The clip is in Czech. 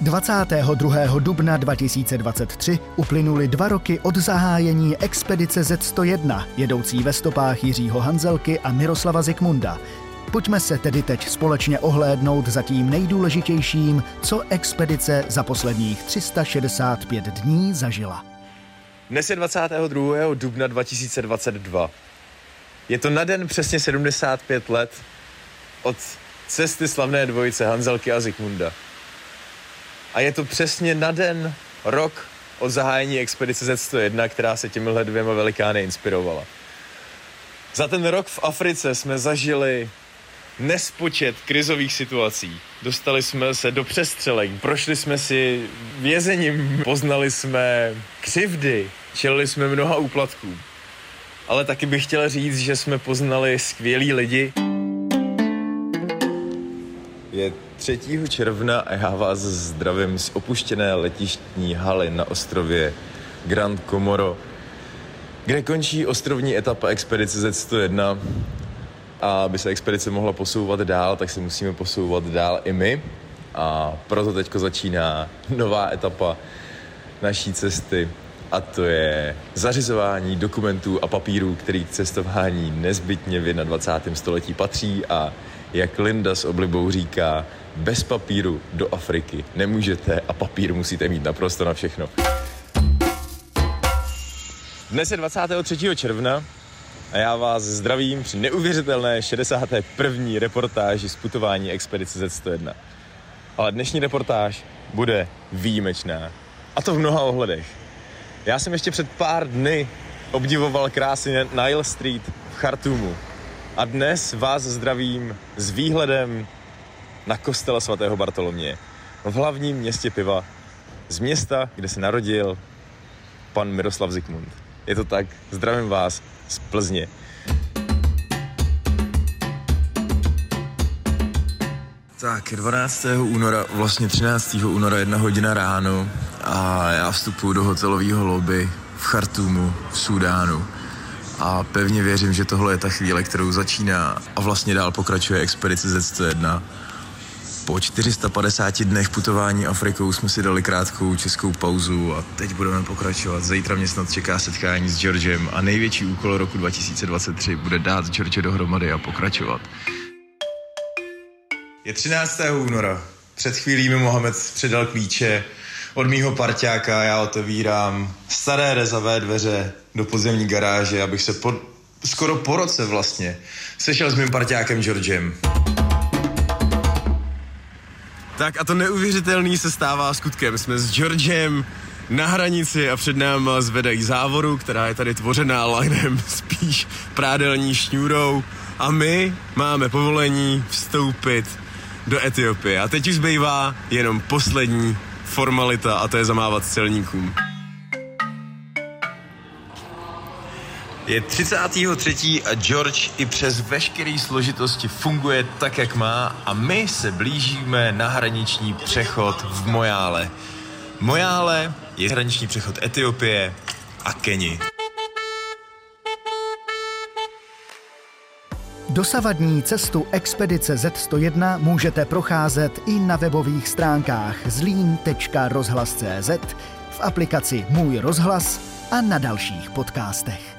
22. dubna 2023 uplynuly dva roky od zahájení expedice Z101, jedoucí ve stopách Jiřího Hanzelky a Miroslava Zikmunda. Pojďme se tedy teď společně ohlédnout za tím nejdůležitějším, co expedice za posledních 365 dní zažila. Dnes je 22. dubna 2022. Je to na den přesně 75 let od cesty slavné dvojice Hanzelky a Zikmunda. A je to přesně na den, rok od zahájení expedice Z101, která se těmihle dvěma velikány inspirovala. Za ten rok v Africe jsme zažili nespočet krizových situací. Dostali jsme se do přestřelek, prošli jsme si vězením, poznali jsme křivdy, čelili jsme mnoha úplatkům. Ale taky bych chtěl říct, že jsme poznali skvělí lidi. Je 3. června a já vás zdravím z opuštěné letištní haly na ostrově Grand Comoro, kde končí ostrovní etapa expedice Z101 a aby se expedice mohla posouvat dál, tak se musíme posouvat dál i my a proto teďko začíná nová etapa naší cesty a to je zařizování dokumentů a papírů, který k cestování nezbytně v 21. století patří a jak Linda s oblibou říká, bez papíru do Afriky nemůžete a papír musíte mít naprosto na všechno. Dnes je 23. června a já vás zdravím při neuvěřitelné 61. reportáži z putování expedice Z101. Ale dnešní reportáž bude výjimečná. A to v mnoha ohledech. Já jsem ještě před pár dny obdivoval krásy Nile Street v Chartumu. A dnes vás zdravím s výhledem na kostele svatého Bartolomě v hlavním městě piva, z města, kde se narodil pan Miroslav Zikmund. Je to tak, zdravím vás z Plzně. Tak, 12. února, vlastně 13. února, jedna hodina ráno a já vstupuji do hotelového lobby v Chartumu, v Súdánu a pevně věřím, že tohle je ta chvíle, kterou začíná a vlastně dál pokračuje expedice Z101 po 450 dnech putování Afrikou jsme si dali krátkou českou pauzu a teď budeme pokračovat. Zítra mě snad čeká setkání s Georgem a největší úkol roku 2023 bude dát George dohromady a pokračovat. Je 13. února. Před chvílí mi Mohamed předal klíče od mýho parťáka já otevírám staré rezavé dveře do podzemní garáže, abych se po, skoro po roce vlastně sešel s mým parťákem Georgem. Tak a to neuvěřitelný se stává skutkem. Jsme s Georgem na hranici a před náma zvedají závoru, která je tady tvořená linem, spíš prádelní šňůrou a my máme povolení vstoupit do Etiopie. A teď už zbývá jenom poslední formalita a to je zamávat celníkům. Je 33. a George i přes veškeré složitosti funguje tak, jak má a my se blížíme na hraniční přechod v Mojále. Mojále je hraniční přechod Etiopie a Keni. Dosavadní cestu expedice Z101 můžete procházet i na webových stránkách zlín.rozhlas.cz, v aplikaci Můj rozhlas a na dalších podcastech.